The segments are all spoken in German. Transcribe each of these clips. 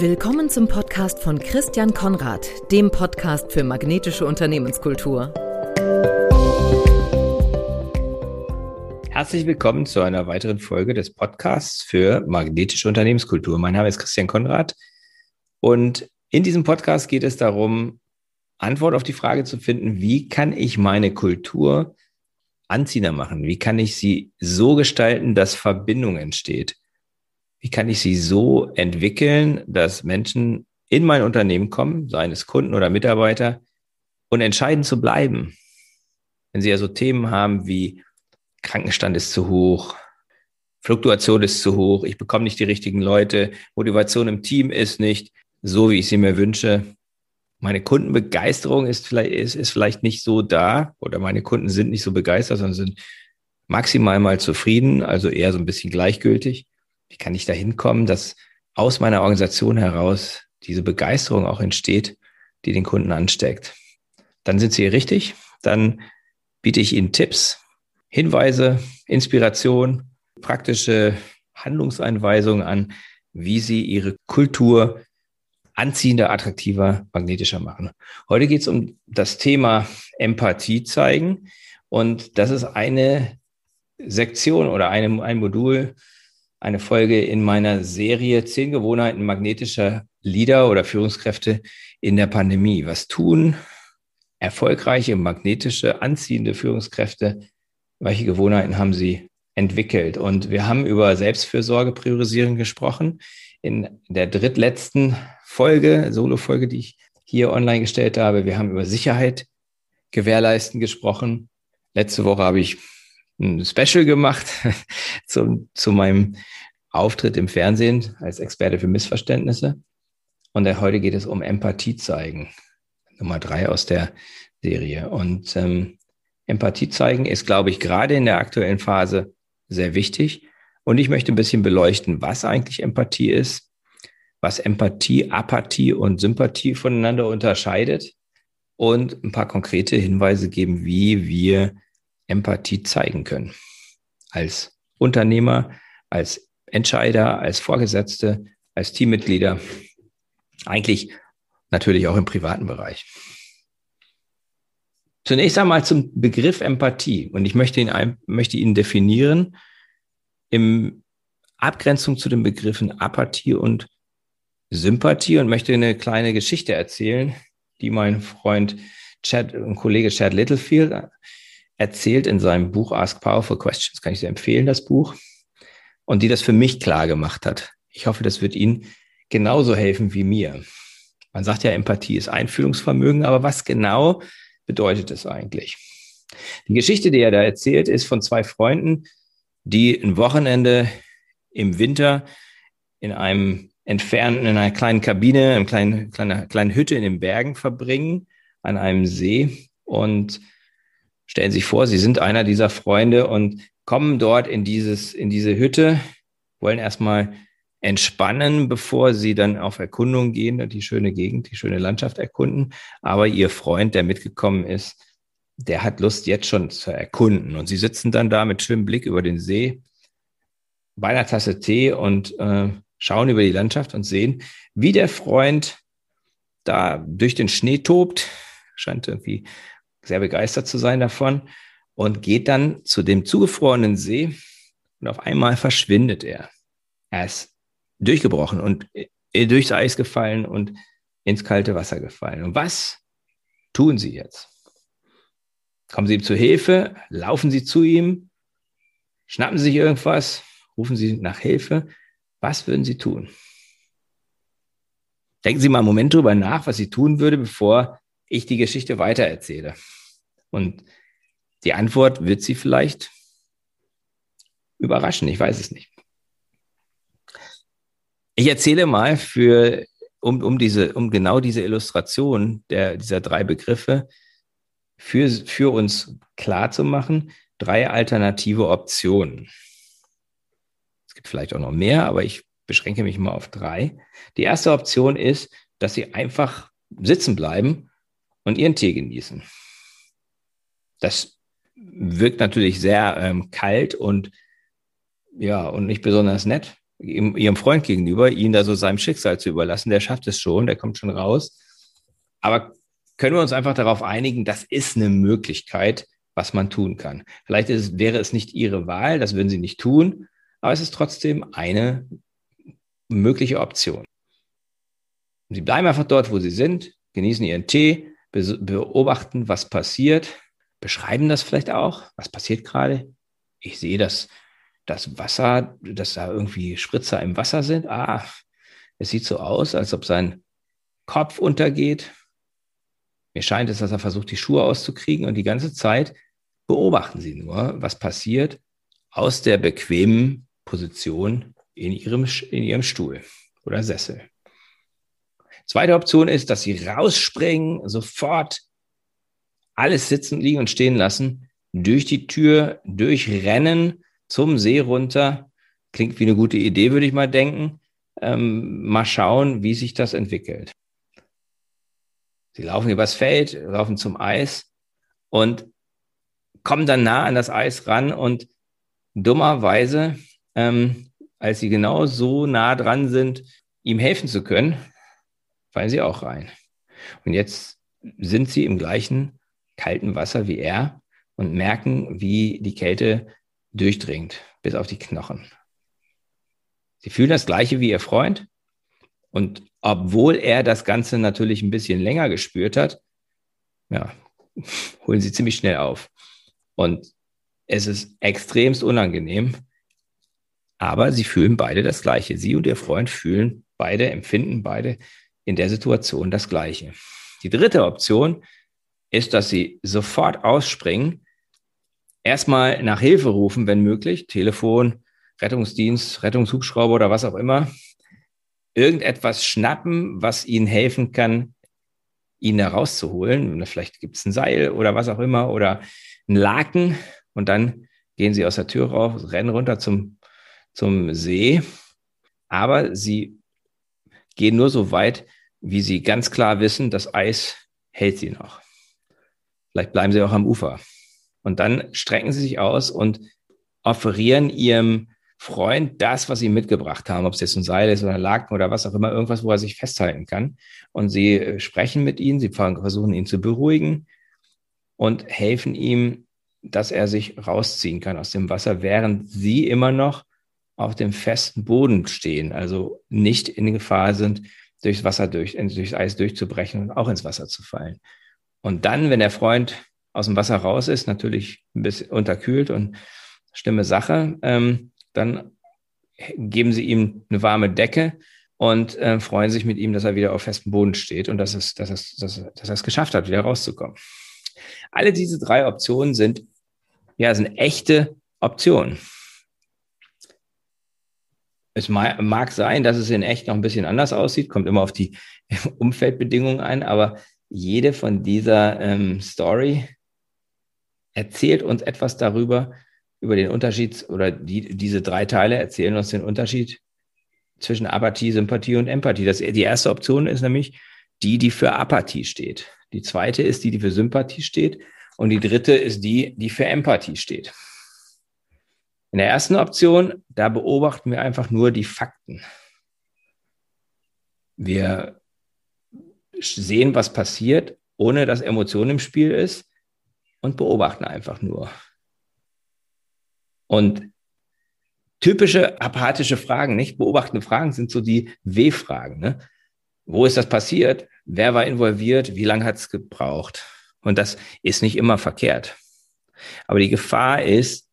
Willkommen zum Podcast von Christian Konrad, dem Podcast für magnetische Unternehmenskultur. Herzlich willkommen zu einer weiteren Folge des Podcasts für magnetische Unternehmenskultur. Mein Name ist Christian Konrad und in diesem Podcast geht es darum, Antwort auf die Frage zu finden, wie kann ich meine Kultur anziehender machen? Wie kann ich sie so gestalten, dass Verbindung entsteht? Wie kann ich sie so entwickeln, dass Menschen in mein Unternehmen kommen, seien es Kunden oder Mitarbeiter, und entscheiden zu bleiben? Wenn sie ja so Themen haben wie Krankenstand ist zu hoch, Fluktuation ist zu hoch, ich bekomme nicht die richtigen Leute, Motivation im Team ist nicht so, wie ich sie mir wünsche. Meine Kundenbegeisterung ist vielleicht, ist, ist vielleicht nicht so da oder meine Kunden sind nicht so begeistert, sondern sind maximal mal zufrieden, also eher so ein bisschen gleichgültig. Wie kann ich da hinkommen, dass aus meiner Organisation heraus diese Begeisterung auch entsteht, die den Kunden ansteckt? Dann sind Sie richtig. Dann biete ich Ihnen Tipps, Hinweise, Inspiration, praktische Handlungseinweisungen an, wie Sie Ihre Kultur anziehender, attraktiver, magnetischer machen. Heute geht es um das Thema Empathie zeigen. Und das ist eine Sektion oder eine, ein Modul eine Folge in meiner Serie Zehn Gewohnheiten magnetischer Leader oder Führungskräfte in der Pandemie. Was tun erfolgreiche, magnetische, anziehende Führungskräfte? Welche Gewohnheiten haben sie entwickelt? Und wir haben über Selbstfürsorge priorisieren gesprochen. In der drittletzten Folge, Solo-Folge, die ich hier online gestellt habe. Wir haben über Sicherheit gewährleisten gesprochen. Letzte Woche habe ich ein Special gemacht zu, zu meinem Auftritt im Fernsehen als Experte für Missverständnisse. Und heute geht es um Empathie zeigen. Nummer drei aus der Serie. Und ähm, Empathie zeigen ist, glaube ich, gerade in der aktuellen Phase sehr wichtig. Und ich möchte ein bisschen beleuchten, was eigentlich Empathie ist, was Empathie, Apathie und Sympathie voneinander unterscheidet und ein paar konkrete Hinweise geben, wie wir Empathie zeigen können. Als Unternehmer, als Entscheider, als Vorgesetzte, als Teammitglieder, eigentlich natürlich auch im privaten Bereich. Zunächst einmal zum Begriff Empathie. Und ich möchte ihn, möchte ihn definieren im Abgrenzung zu den Begriffen Apathie und Sympathie und möchte eine kleine Geschichte erzählen, die mein Freund Chad und Kollege Chad Littlefield erzählt in seinem Buch Ask Powerful Questions, kann ich sehr empfehlen, das Buch, und die das für mich klar gemacht hat. Ich hoffe, das wird Ihnen genauso helfen wie mir. Man sagt ja, Empathie ist Einfühlungsvermögen, aber was genau bedeutet es eigentlich? Die Geschichte, die er da erzählt, ist von zwei Freunden, die ein Wochenende im Winter in einem entfernten, in einer kleinen Kabine, in einer kleinen, kleiner, kleinen Hütte in den Bergen verbringen, an einem See und stellen sich vor, sie sind einer dieser Freunde und kommen dort in dieses, in diese Hütte, wollen erstmal entspannen, bevor sie dann auf Erkundung gehen und die schöne Gegend, die schöne Landschaft erkunden. Aber ihr Freund, der mitgekommen ist, der hat Lust, jetzt schon zu erkunden. Und sie sitzen dann da mit schönem Blick über den See, bei einer Tasse Tee und äh, schauen über die Landschaft und sehen, wie der Freund da durch den Schnee tobt, scheint irgendwie sehr begeistert zu sein davon und geht dann zu dem zugefrorenen See und auf einmal verschwindet er. Er ist durchgebrochen und durchs Eis gefallen und ins kalte Wasser gefallen. Und was tun Sie jetzt? Kommen Sie ihm zu Hilfe? Laufen Sie zu ihm? Schnappen Sie sich irgendwas? Rufen Sie nach Hilfe? Was würden Sie tun? Denken Sie mal einen Moment drüber nach, was Sie tun würde, bevor ich die Geschichte weitererzähle. Und die Antwort wird Sie vielleicht überraschen, ich weiß es nicht. Ich erzähle mal für, um, um diese, um genau diese Illustration der, dieser drei Begriffe für, für uns klar zu machen, drei alternative Optionen. Es gibt vielleicht auch noch mehr, aber ich beschränke mich mal auf drei. Die erste Option ist, dass Sie einfach sitzen bleiben und Ihren Tee genießen. Das wirkt natürlich sehr ähm, kalt und ja, und nicht besonders nett. ihrem Freund gegenüber, ihn da so seinem Schicksal zu überlassen. Der schafft es schon, der kommt schon raus. Aber können wir uns einfach darauf einigen, das ist eine Möglichkeit, was man tun kann. Vielleicht ist, wäre es nicht Ihre Wahl, das würden Sie nicht tun, aber es ist trotzdem eine mögliche Option. Sie bleiben einfach dort, wo Sie sind, genießen Ihren Tee, beobachten, was passiert, beschreiben das vielleicht auch, was passiert gerade. Ich sehe, dass das Wasser, dass da irgendwie Spritzer im Wasser sind. Ah, es sieht so aus, als ob sein Kopf untergeht. Mir scheint es, dass er versucht, die Schuhe auszukriegen und die ganze Zeit beobachten Sie nur, was passiert aus der bequemen Position in Ihrem, in Ihrem Stuhl oder Sessel. Zweite Option ist, dass Sie rausspringen, sofort alles sitzen, liegen und stehen lassen, durch die Tür durchrennen zum See runter. Klingt wie eine gute Idee, würde ich mal denken. Ähm, mal schauen, wie sich das entwickelt. Sie laufen übers Feld, laufen zum Eis und kommen dann nah an das Eis ran und dummerweise, ähm, als sie genau so nah dran sind, ihm helfen zu können, fallen sie auch rein. Und jetzt sind sie im gleichen kalten Wasser wie er und merken, wie die Kälte durchdringt bis auf die Knochen. Sie fühlen das gleiche wie ihr Freund. Und obwohl er das Ganze natürlich ein bisschen länger gespürt hat, ja, holen sie ziemlich schnell auf. Und es ist extremst unangenehm, aber sie fühlen beide das Gleiche. Sie und ihr Freund fühlen beide, empfinden beide in der Situation das Gleiche. Die dritte Option ist, dass sie sofort ausspringen erstmal nach Hilfe rufen, wenn möglich, Telefon, Rettungsdienst, Rettungshubschrauber oder was auch immer, irgendetwas schnappen, was ihnen helfen kann, ihn da rauszuholen. Vielleicht gibt es ein Seil oder was auch immer oder ein Laken und dann gehen sie aus der Tür raus, rennen runter zum, zum See. Aber sie gehen nur so weit, wie sie ganz klar wissen, das Eis hält sie noch. Vielleicht bleiben sie auch am Ufer. Und dann strecken sie sich aus und offerieren ihrem Freund das, was sie mitgebracht haben, ob es jetzt ein Seil ist oder ein Laken oder was auch immer, irgendwas, wo er sich festhalten kann. Und sie äh, sprechen mit ihm, sie versuchen ihn zu beruhigen und helfen ihm, dass er sich rausziehen kann aus dem Wasser, während sie immer noch auf dem festen Boden stehen, also nicht in Gefahr sind, durchs Wasser durch, durchs Eis durchzubrechen und auch ins Wasser zu fallen. Und dann, wenn der Freund aus dem Wasser raus ist, natürlich ein bisschen unterkühlt und schlimme Sache, ähm, dann geben sie ihm eine warme Decke und äh, freuen sich mit ihm, dass er wieder auf festem Boden steht und dass, es, dass, es, dass, dass er es geschafft hat, wieder rauszukommen. Alle diese drei Optionen sind, ja, sind echte Optionen. Es mag sein, dass es in echt noch ein bisschen anders aussieht, kommt immer auf die Umfeldbedingungen ein, aber jede von dieser ähm, Story erzählt uns etwas darüber, über den Unterschied oder die, diese drei Teile erzählen uns den Unterschied zwischen Apathie, Sympathie und Empathie. Das, die erste Option ist nämlich die, die für Apathie steht. Die zweite ist die, die für Sympathie steht. Und die dritte ist die, die für Empathie steht. In der ersten Option, da beobachten wir einfach nur die Fakten. Wir sehen, was passiert, ohne dass Emotion im Spiel ist und beobachten einfach nur. Und typische apathische Fragen, nicht beobachtende Fragen sind so die W-Fragen. Ne? Wo ist das passiert? Wer war involviert? Wie lange hat es gebraucht? Und das ist nicht immer verkehrt. Aber die Gefahr ist,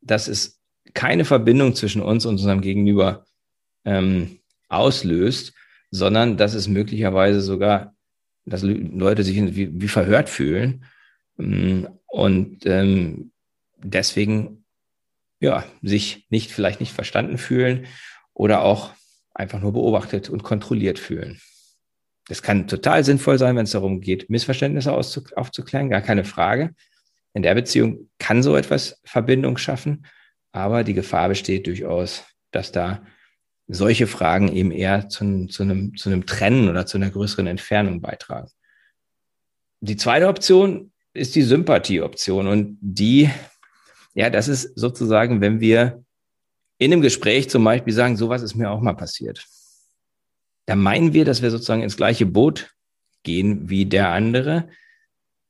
dass es keine Verbindung zwischen uns und unserem Gegenüber ähm, auslöst, sondern dass es möglicherweise sogar, dass Leute sich wie, wie verhört fühlen Mm, und ähm, deswegen ja, sich nicht, vielleicht nicht verstanden fühlen oder auch einfach nur beobachtet und kontrolliert fühlen. Das kann total sinnvoll sein, wenn es darum geht, Missverständnisse aufzuklären, gar keine Frage. In der Beziehung kann so etwas Verbindung schaffen, aber die Gefahr besteht durchaus, dass da solche Fragen eben eher zu, zu, einem, zu einem Trennen oder zu einer größeren Entfernung beitragen. Die zweite Option ist die Sympathieoption und die, ja, das ist sozusagen, wenn wir in einem Gespräch zum Beispiel sagen, sowas ist mir auch mal passiert. Da meinen wir, dass wir sozusagen ins gleiche Boot gehen wie der andere.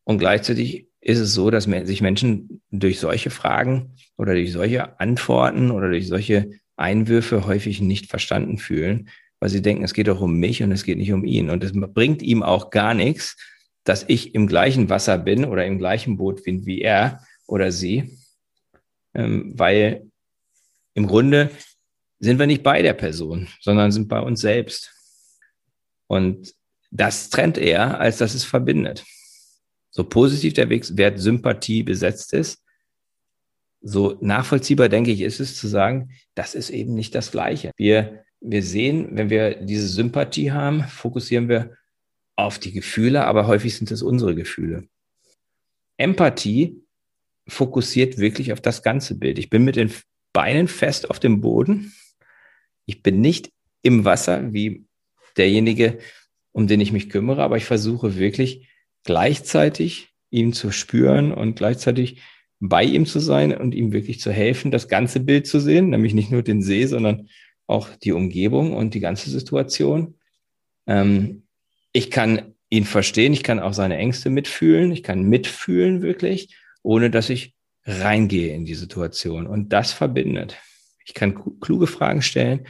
Und gleichzeitig ist es so, dass sich Menschen durch solche Fragen oder durch solche Antworten oder durch solche Einwürfe häufig nicht verstanden fühlen, weil sie denken, es geht doch um mich und es geht nicht um ihn. Und es bringt ihm auch gar nichts, dass ich im gleichen Wasser bin oder im gleichen Boot bin wie er oder sie, ähm, weil im Grunde sind wir nicht bei der Person, sondern sind bei uns selbst. Und das trennt er, als dass es verbindet. So positiv der Wert Sympathie besetzt ist, so nachvollziehbar, denke ich, ist es zu sagen, das ist eben nicht das Gleiche. Wir, wir sehen, wenn wir diese Sympathie haben, fokussieren wir auf die Gefühle, aber häufig sind es unsere Gefühle. Empathie fokussiert wirklich auf das ganze Bild. Ich bin mit den Beinen fest auf dem Boden. Ich bin nicht im Wasser wie derjenige, um den ich mich kümmere, aber ich versuche wirklich gleichzeitig ihn zu spüren und gleichzeitig bei ihm zu sein und ihm wirklich zu helfen, das ganze Bild zu sehen, nämlich nicht nur den See, sondern auch die Umgebung und die ganze Situation. Ähm, ich kann ihn verstehen, ich kann auch seine Ängste mitfühlen, ich kann mitfühlen wirklich, ohne dass ich reingehe in die Situation. Und das verbindet. Ich kann kluge Fragen stellen,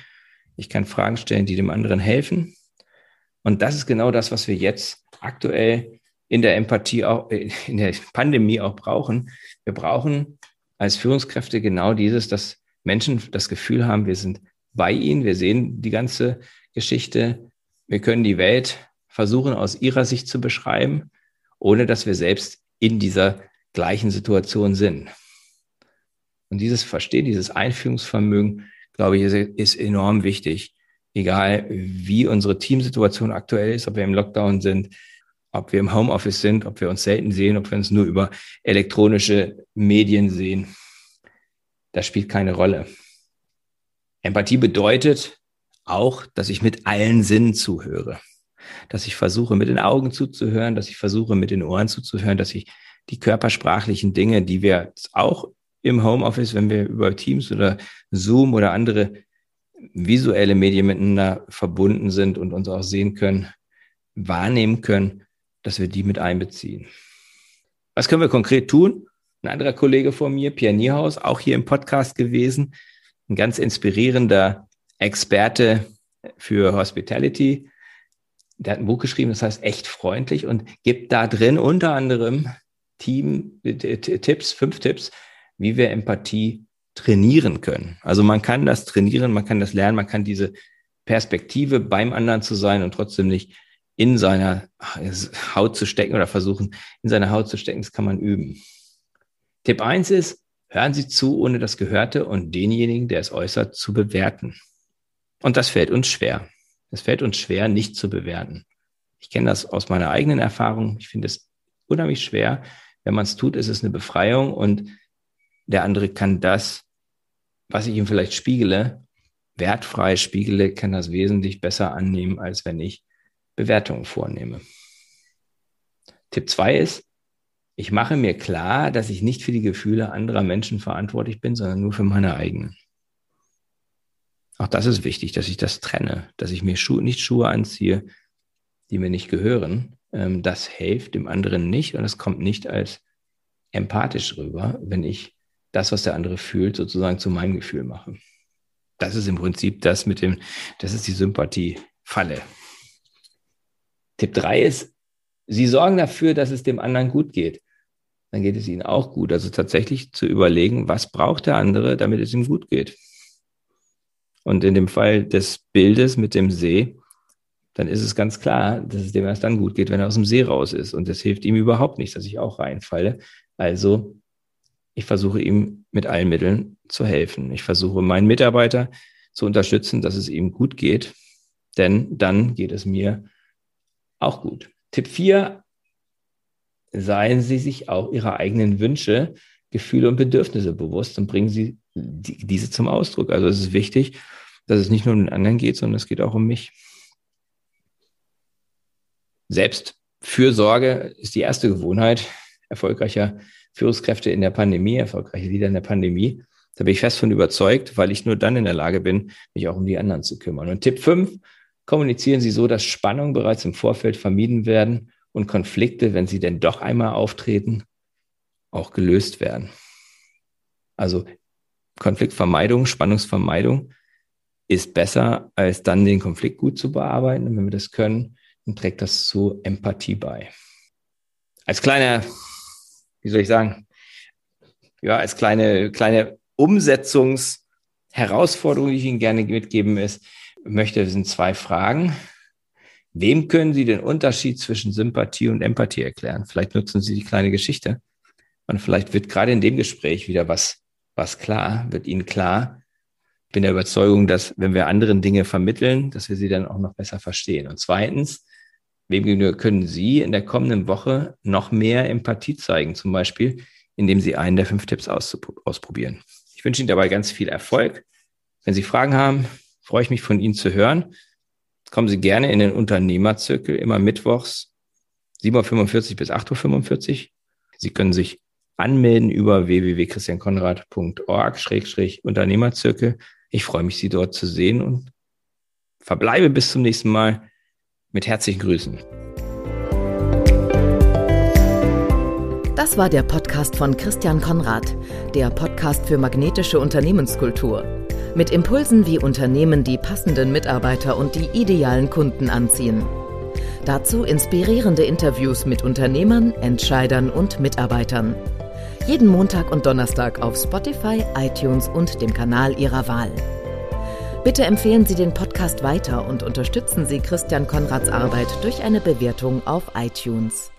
ich kann Fragen stellen, die dem anderen helfen. Und das ist genau das, was wir jetzt aktuell in der Empathie auch, äh, in der Pandemie auch brauchen. Wir brauchen als Führungskräfte genau dieses, dass Menschen das Gefühl haben, wir sind bei ihnen, wir sehen die ganze Geschichte, wir können die Welt versuchen aus ihrer Sicht zu beschreiben, ohne dass wir selbst in dieser gleichen Situation sind. Und dieses Verstehen, dieses Einführungsvermögen, glaube ich, ist enorm wichtig. Egal wie unsere Teamsituation aktuell ist, ob wir im Lockdown sind, ob wir im Homeoffice sind, ob wir uns selten sehen, ob wir uns nur über elektronische Medien sehen. Das spielt keine Rolle. Empathie bedeutet auch, dass ich mit allen Sinnen zuhöre. Dass ich versuche, mit den Augen zuzuhören, dass ich versuche, mit den Ohren zuzuhören, dass ich die körpersprachlichen Dinge, die wir auch im Homeoffice, wenn wir über Teams oder Zoom oder andere visuelle Medien miteinander verbunden sind und uns auch sehen können, wahrnehmen können, dass wir die mit einbeziehen. Was können wir konkret tun? Ein anderer Kollege von mir, Pierre Niehaus, auch hier im Podcast gewesen, ein ganz inspirierender Experte für Hospitality. Der hat ein Buch geschrieben, das heißt echt freundlich und gibt da drin unter anderem Team Tipps, fünf Tipps, wie wir Empathie trainieren können. Also man kann das trainieren, man kann das lernen, man kann diese Perspektive beim anderen zu sein und trotzdem nicht in seiner Haut zu stecken oder versuchen, in seiner Haut zu stecken. Das kann man üben. Tipp eins ist, hören Sie zu, ohne das Gehörte und denjenigen, der es äußert, zu bewerten. Und das fällt uns schwer. Es fällt uns schwer, nicht zu bewerten. Ich kenne das aus meiner eigenen Erfahrung. Ich finde es unheimlich schwer. Wenn man es tut, ist es eine Befreiung und der andere kann das, was ich ihm vielleicht spiegele, wertfrei spiegele, kann das wesentlich besser annehmen, als wenn ich Bewertungen vornehme. Tipp zwei ist, ich mache mir klar, dass ich nicht für die Gefühle anderer Menschen verantwortlich bin, sondern nur für meine eigenen. Auch das ist wichtig, dass ich das trenne, dass ich mir Schu nicht Schuhe anziehe, die mir nicht gehören. Ähm, das hilft dem anderen nicht und es kommt nicht als empathisch rüber, wenn ich das, was der andere fühlt, sozusagen zu meinem Gefühl mache. Das ist im Prinzip das mit dem, das ist die Sympathie-Falle. Tipp drei ist, Sie sorgen dafür, dass es dem anderen gut geht. Dann geht es Ihnen auch gut. Also tatsächlich zu überlegen, was braucht der andere, damit es ihm gut geht. Und in dem Fall des Bildes mit dem See, dann ist es ganz klar, dass es dem erst dann gut geht, wenn er aus dem See raus ist. Und das hilft ihm überhaupt nicht, dass ich auch reinfalle. Also ich versuche ihm mit allen Mitteln zu helfen. Ich versuche meinen Mitarbeiter zu unterstützen, dass es ihm gut geht, denn dann geht es mir auch gut. Tipp 4, seien Sie sich auch Ihrer eigenen Wünsche, Gefühle und Bedürfnisse bewusst und bringen Sie diese zum Ausdruck. Also es ist wichtig, dass es nicht nur um den anderen geht, sondern es geht auch um mich. Selbstfürsorge ist die erste Gewohnheit erfolgreicher Führungskräfte in der Pandemie, erfolgreiche Lieder in der Pandemie. Da bin ich fest von überzeugt, weil ich nur dann in der Lage bin, mich auch um die anderen zu kümmern. Und Tipp 5, kommunizieren Sie so, dass Spannungen bereits im Vorfeld vermieden werden und Konflikte, wenn sie denn doch einmal auftreten, auch gelöst werden. Also Konfliktvermeidung, Spannungsvermeidung ist besser, als dann den Konflikt gut zu bearbeiten. Und wenn wir das können, dann trägt das zu Empathie bei. Als kleine, wie soll ich sagen, ja, als kleine, kleine Umsetzungsherausforderung, die ich Ihnen gerne mitgeben ist, möchte, sind zwei Fragen. Wem können Sie den Unterschied zwischen Sympathie und Empathie erklären? Vielleicht nutzen Sie die kleine Geschichte. Und vielleicht wird gerade in dem Gespräch wieder was, was klar, wird Ihnen klar. Ich bin der Überzeugung, dass wenn wir anderen Dinge vermitteln, dass wir sie dann auch noch besser verstehen. Und zweitens, wem können Sie in der kommenden Woche noch mehr Empathie zeigen? Zum Beispiel, indem Sie einen der fünf Tipps ausprobieren. Ich wünsche Ihnen dabei ganz viel Erfolg. Wenn Sie Fragen haben, freue ich mich von Ihnen zu hören. Kommen Sie gerne in den Unternehmerzirkel, immer mittwochs 7.45 Uhr bis 8.45 Uhr. Sie können sich anmelden über www.christiankonrad.org-unternehmerzirkel. Ich freue mich, Sie dort zu sehen und verbleibe bis zum nächsten Mal mit herzlichen Grüßen. Das war der Podcast von Christian Konrad, der Podcast für magnetische Unternehmenskultur. Mit Impulsen, wie Unternehmen die passenden Mitarbeiter und die idealen Kunden anziehen. Dazu inspirierende Interviews mit Unternehmern, Entscheidern und Mitarbeitern. Jeden Montag und Donnerstag auf Spotify, iTunes und dem Kanal Ihrer Wahl. Bitte empfehlen Sie den Podcast weiter und unterstützen Sie Christian Konrads Arbeit durch eine Bewertung auf iTunes.